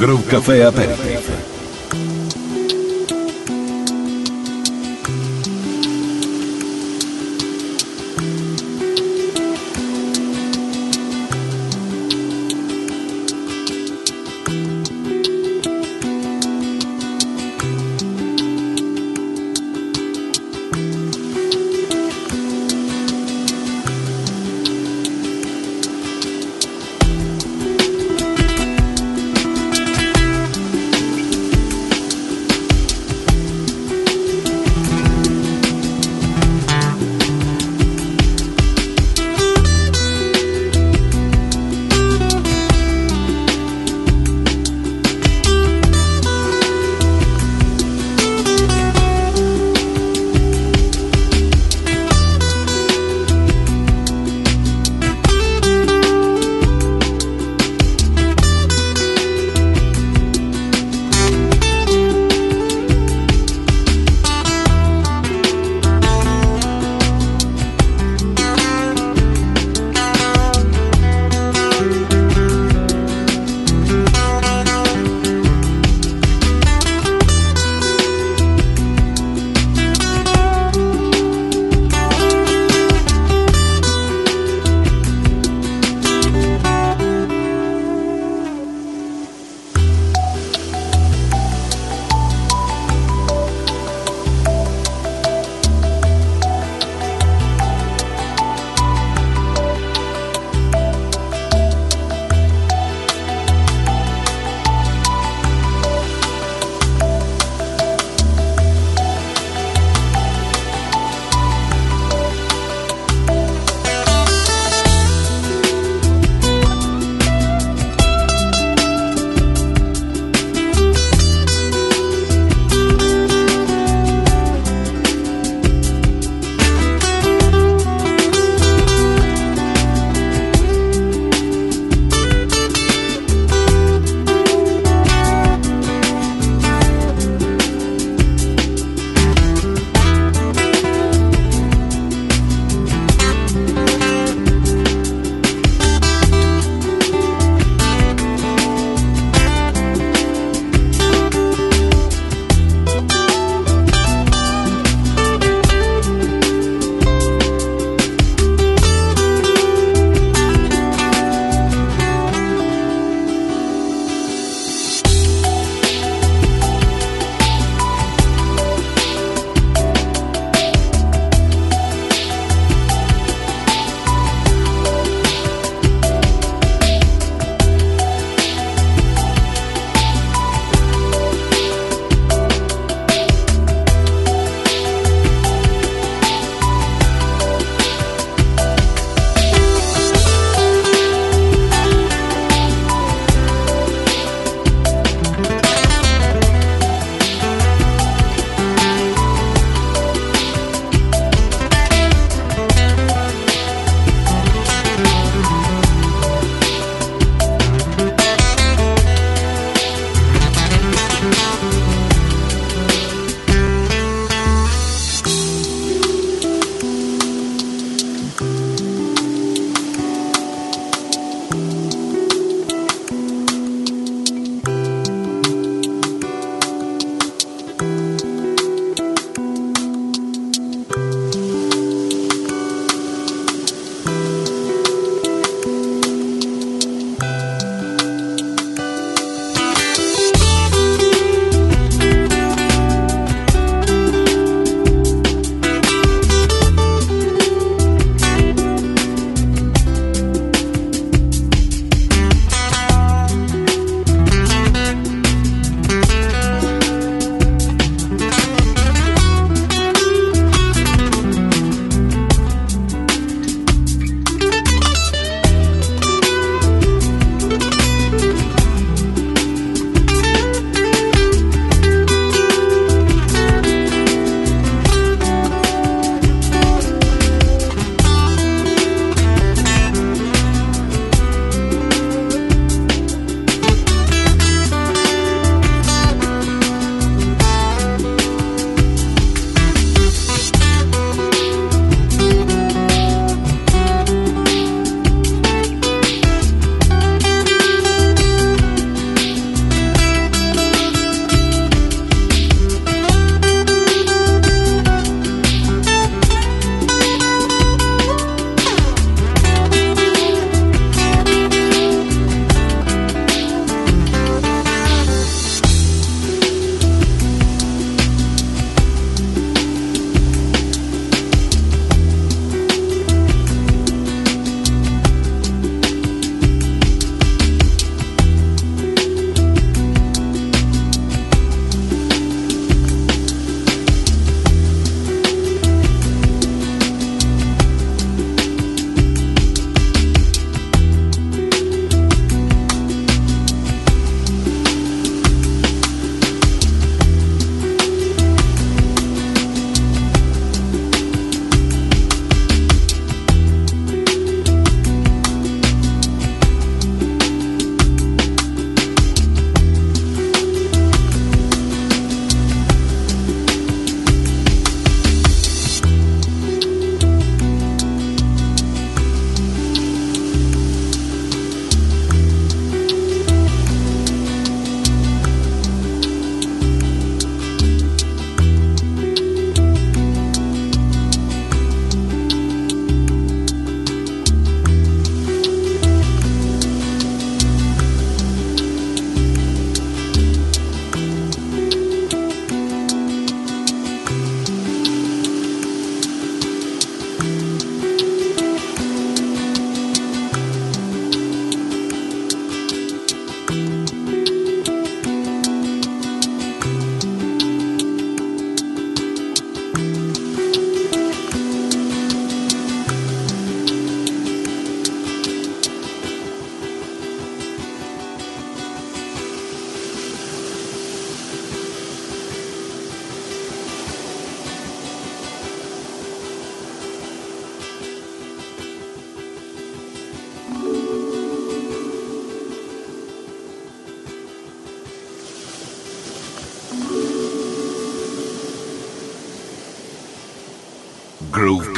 Groove Café Aperitif.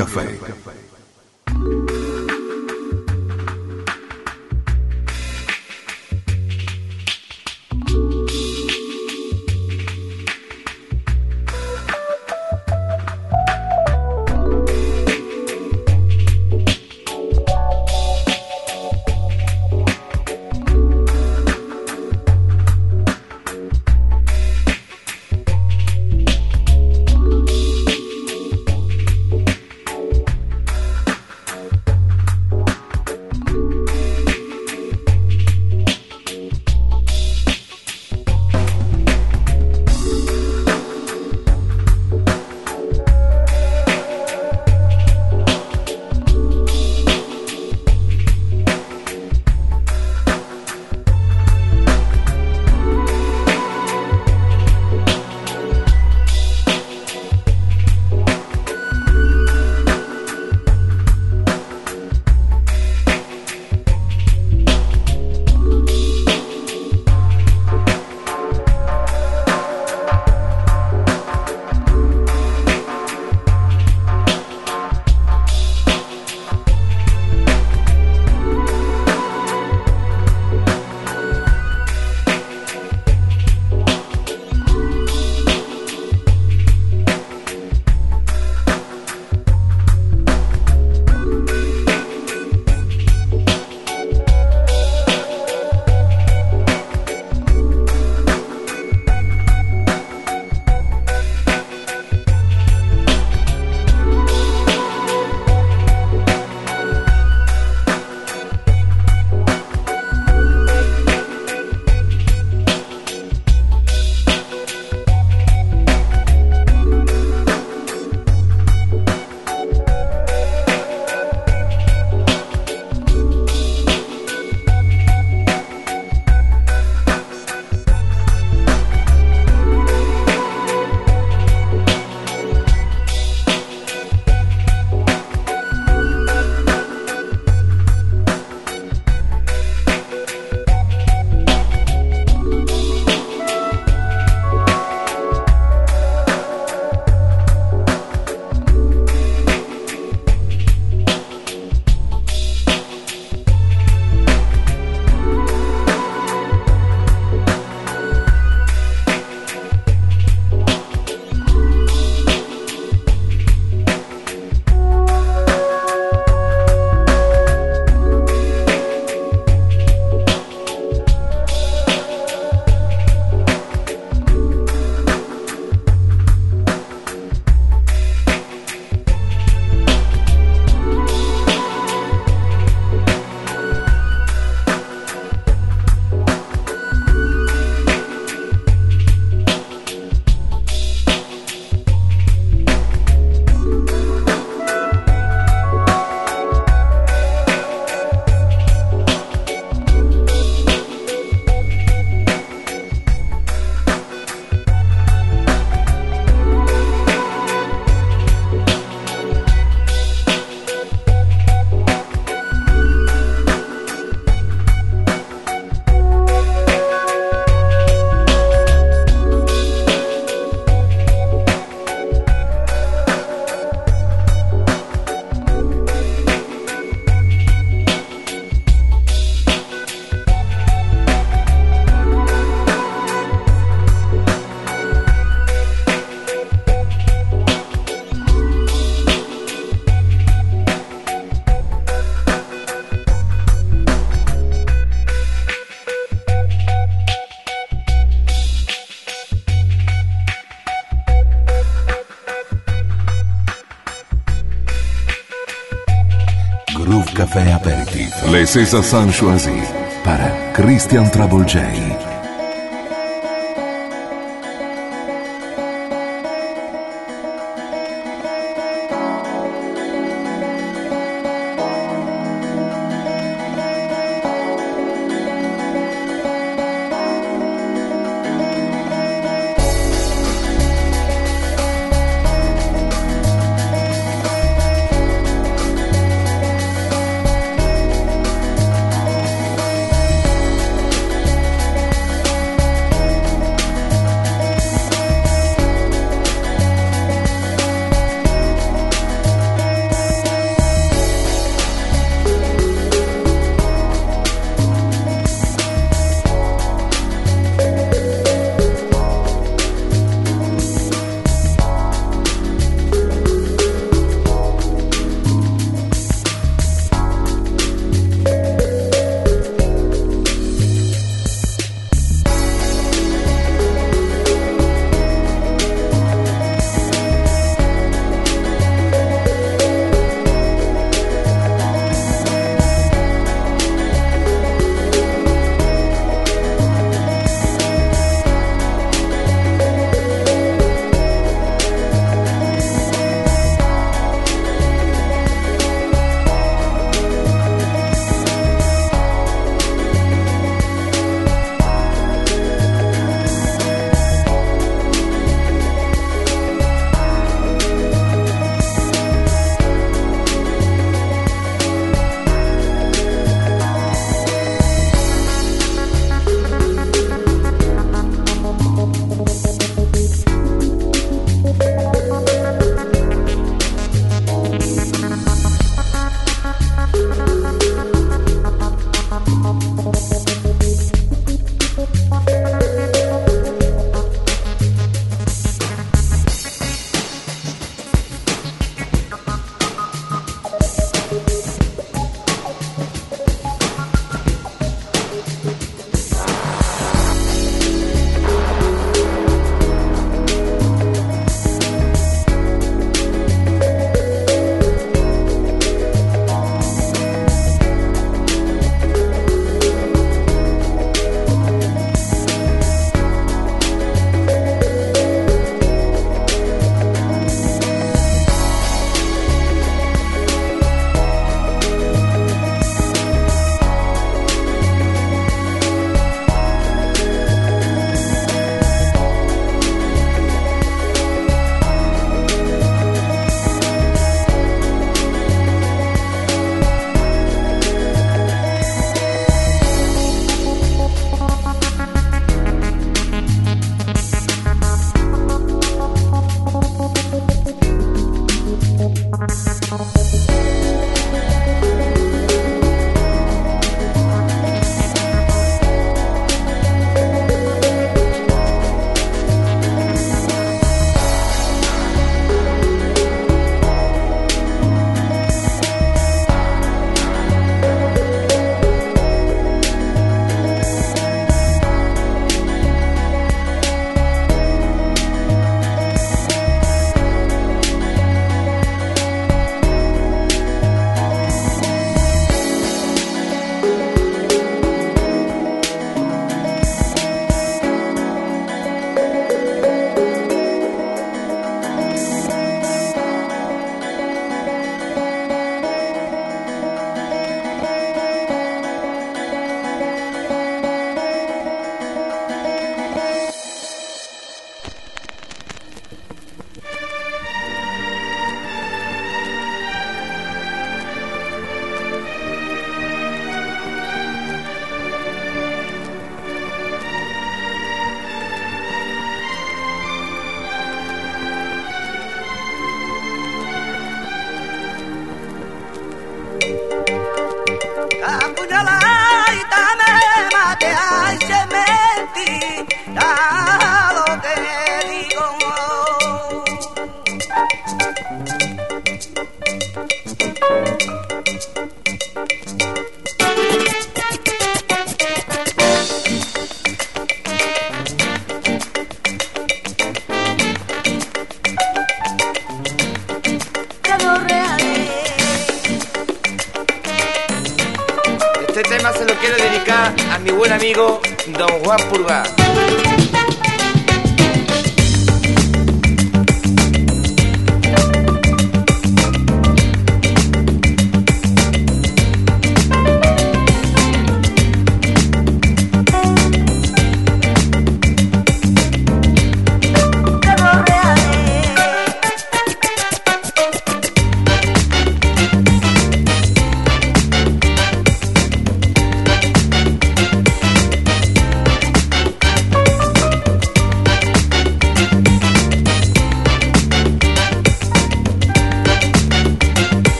Café Princesa Sanchoisy para Christian Travolgei.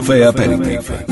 Café Aperitivo.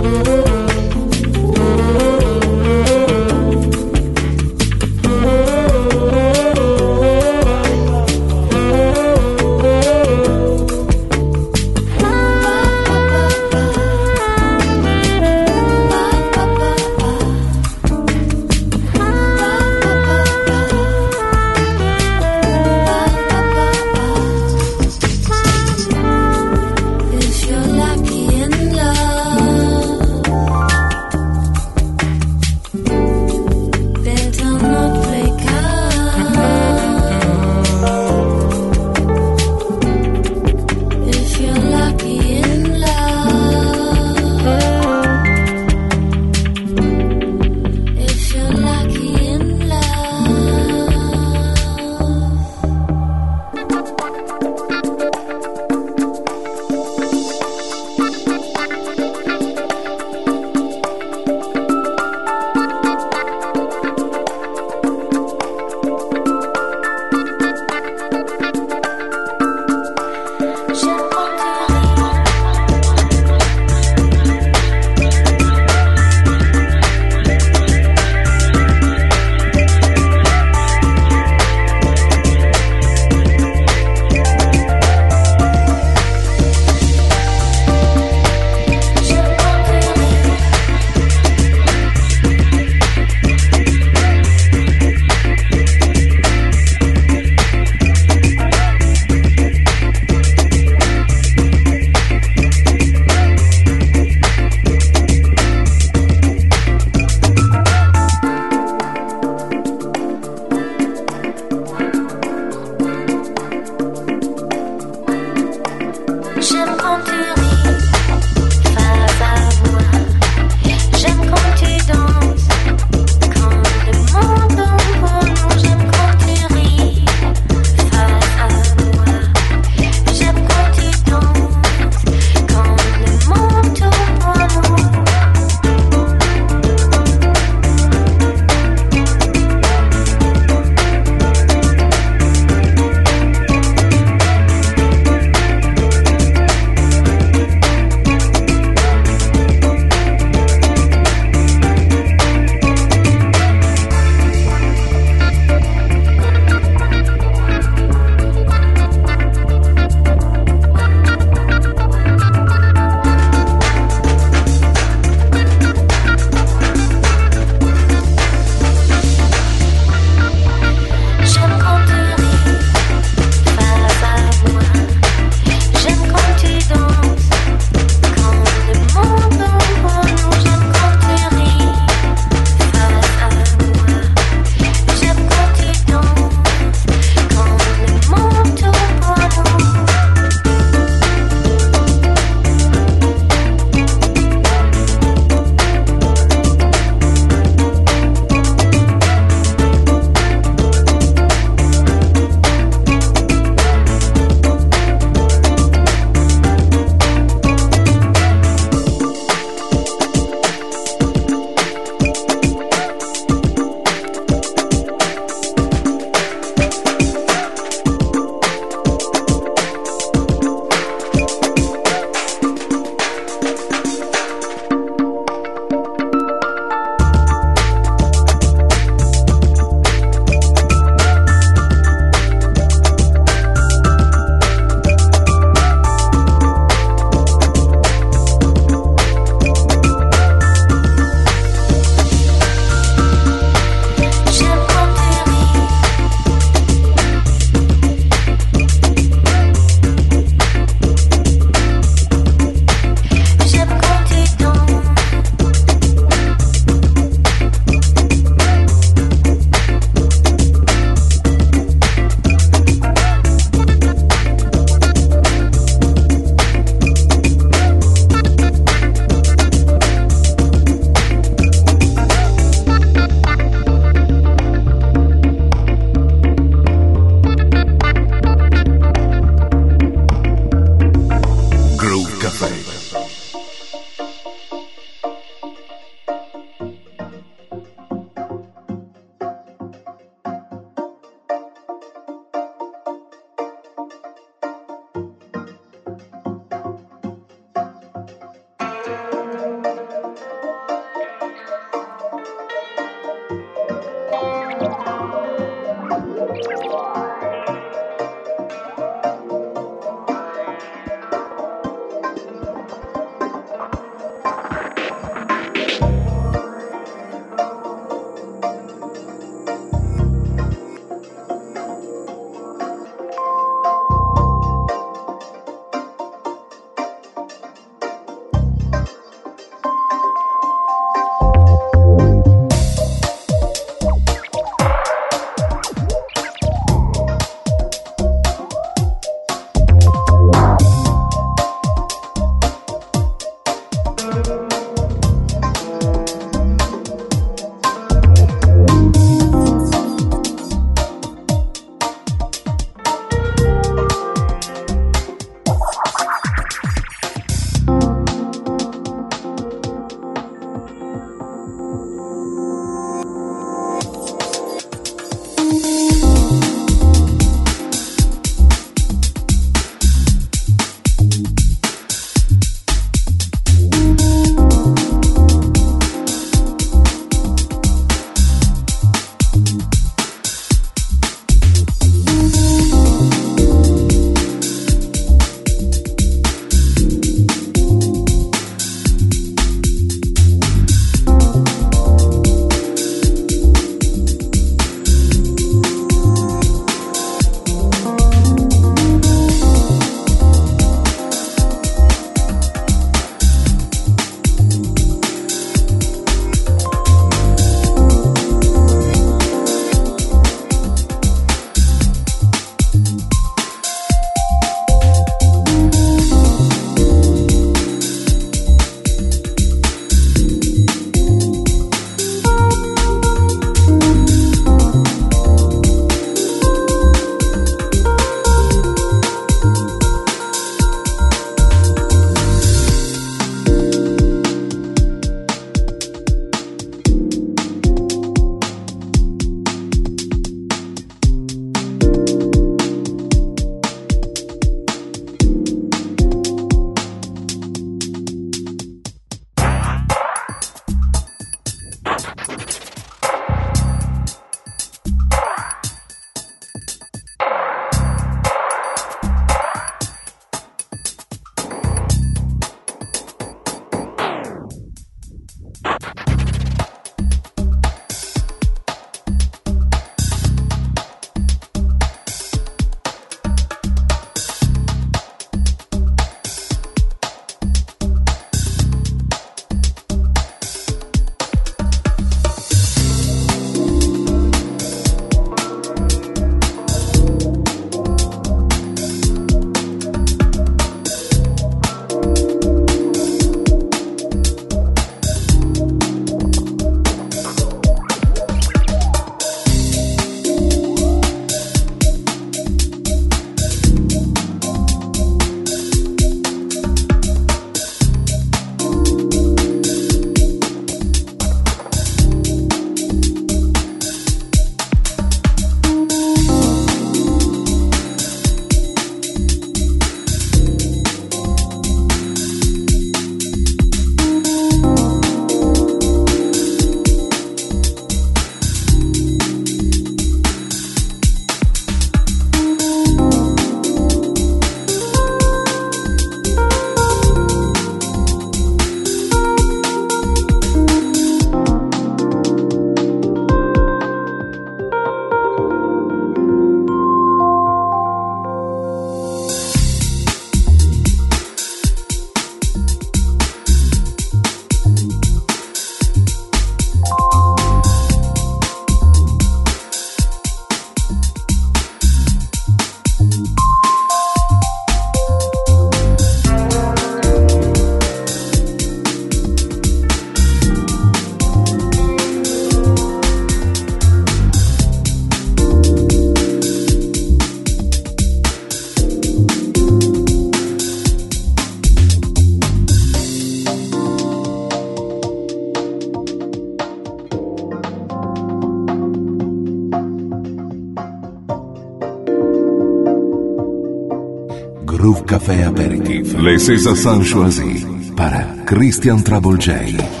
Le César Sanchoisi para Christian Travolgei.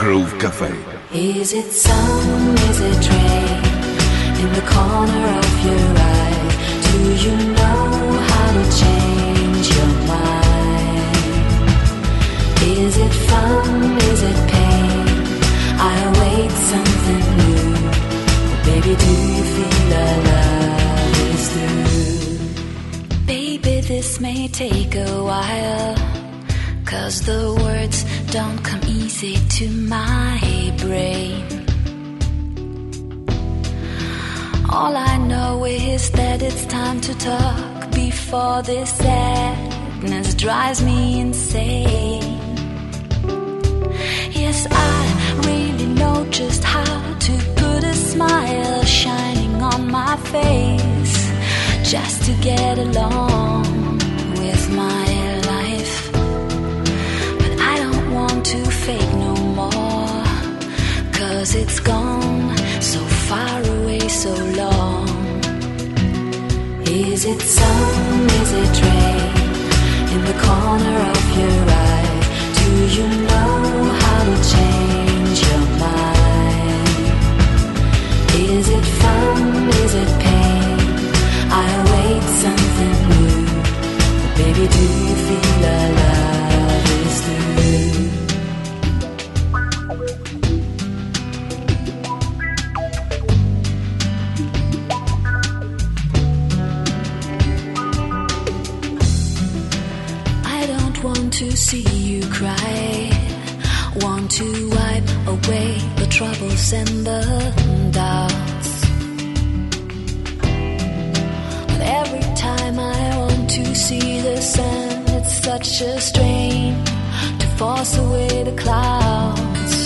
Groove Café. Is it sun? Is it rain? In the corner of your eye, do you know how to change your mind? Is it fun? Is it pain? I await something new. Baby, do you feel our love is through? Baby, this may take a while. Cause the words don't come easy to my brain. All I know is that it's time to talk before this sadness drives me insane. Yes, I really know just how to put a smile shining on my face just to get along with my to fake no more, cause it's gone so far away so long. Is it sun? Is it rain? In the corner of your eye, do you know how to change your mind? Is it fun? Is it pain? I await something new. But baby, do you feel our want to see you cry. Want to wipe away the troubles and the doubts. But every time I want to see the sun, it's such a strain to force away the clouds.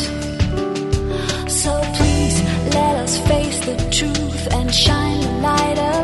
So please let us face the truth and shine the light of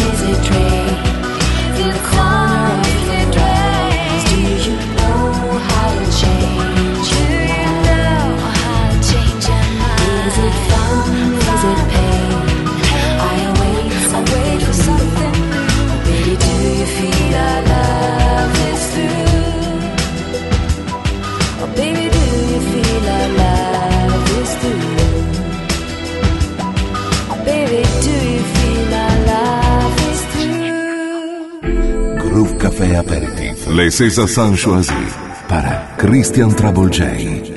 Les César para Christian Travolgei.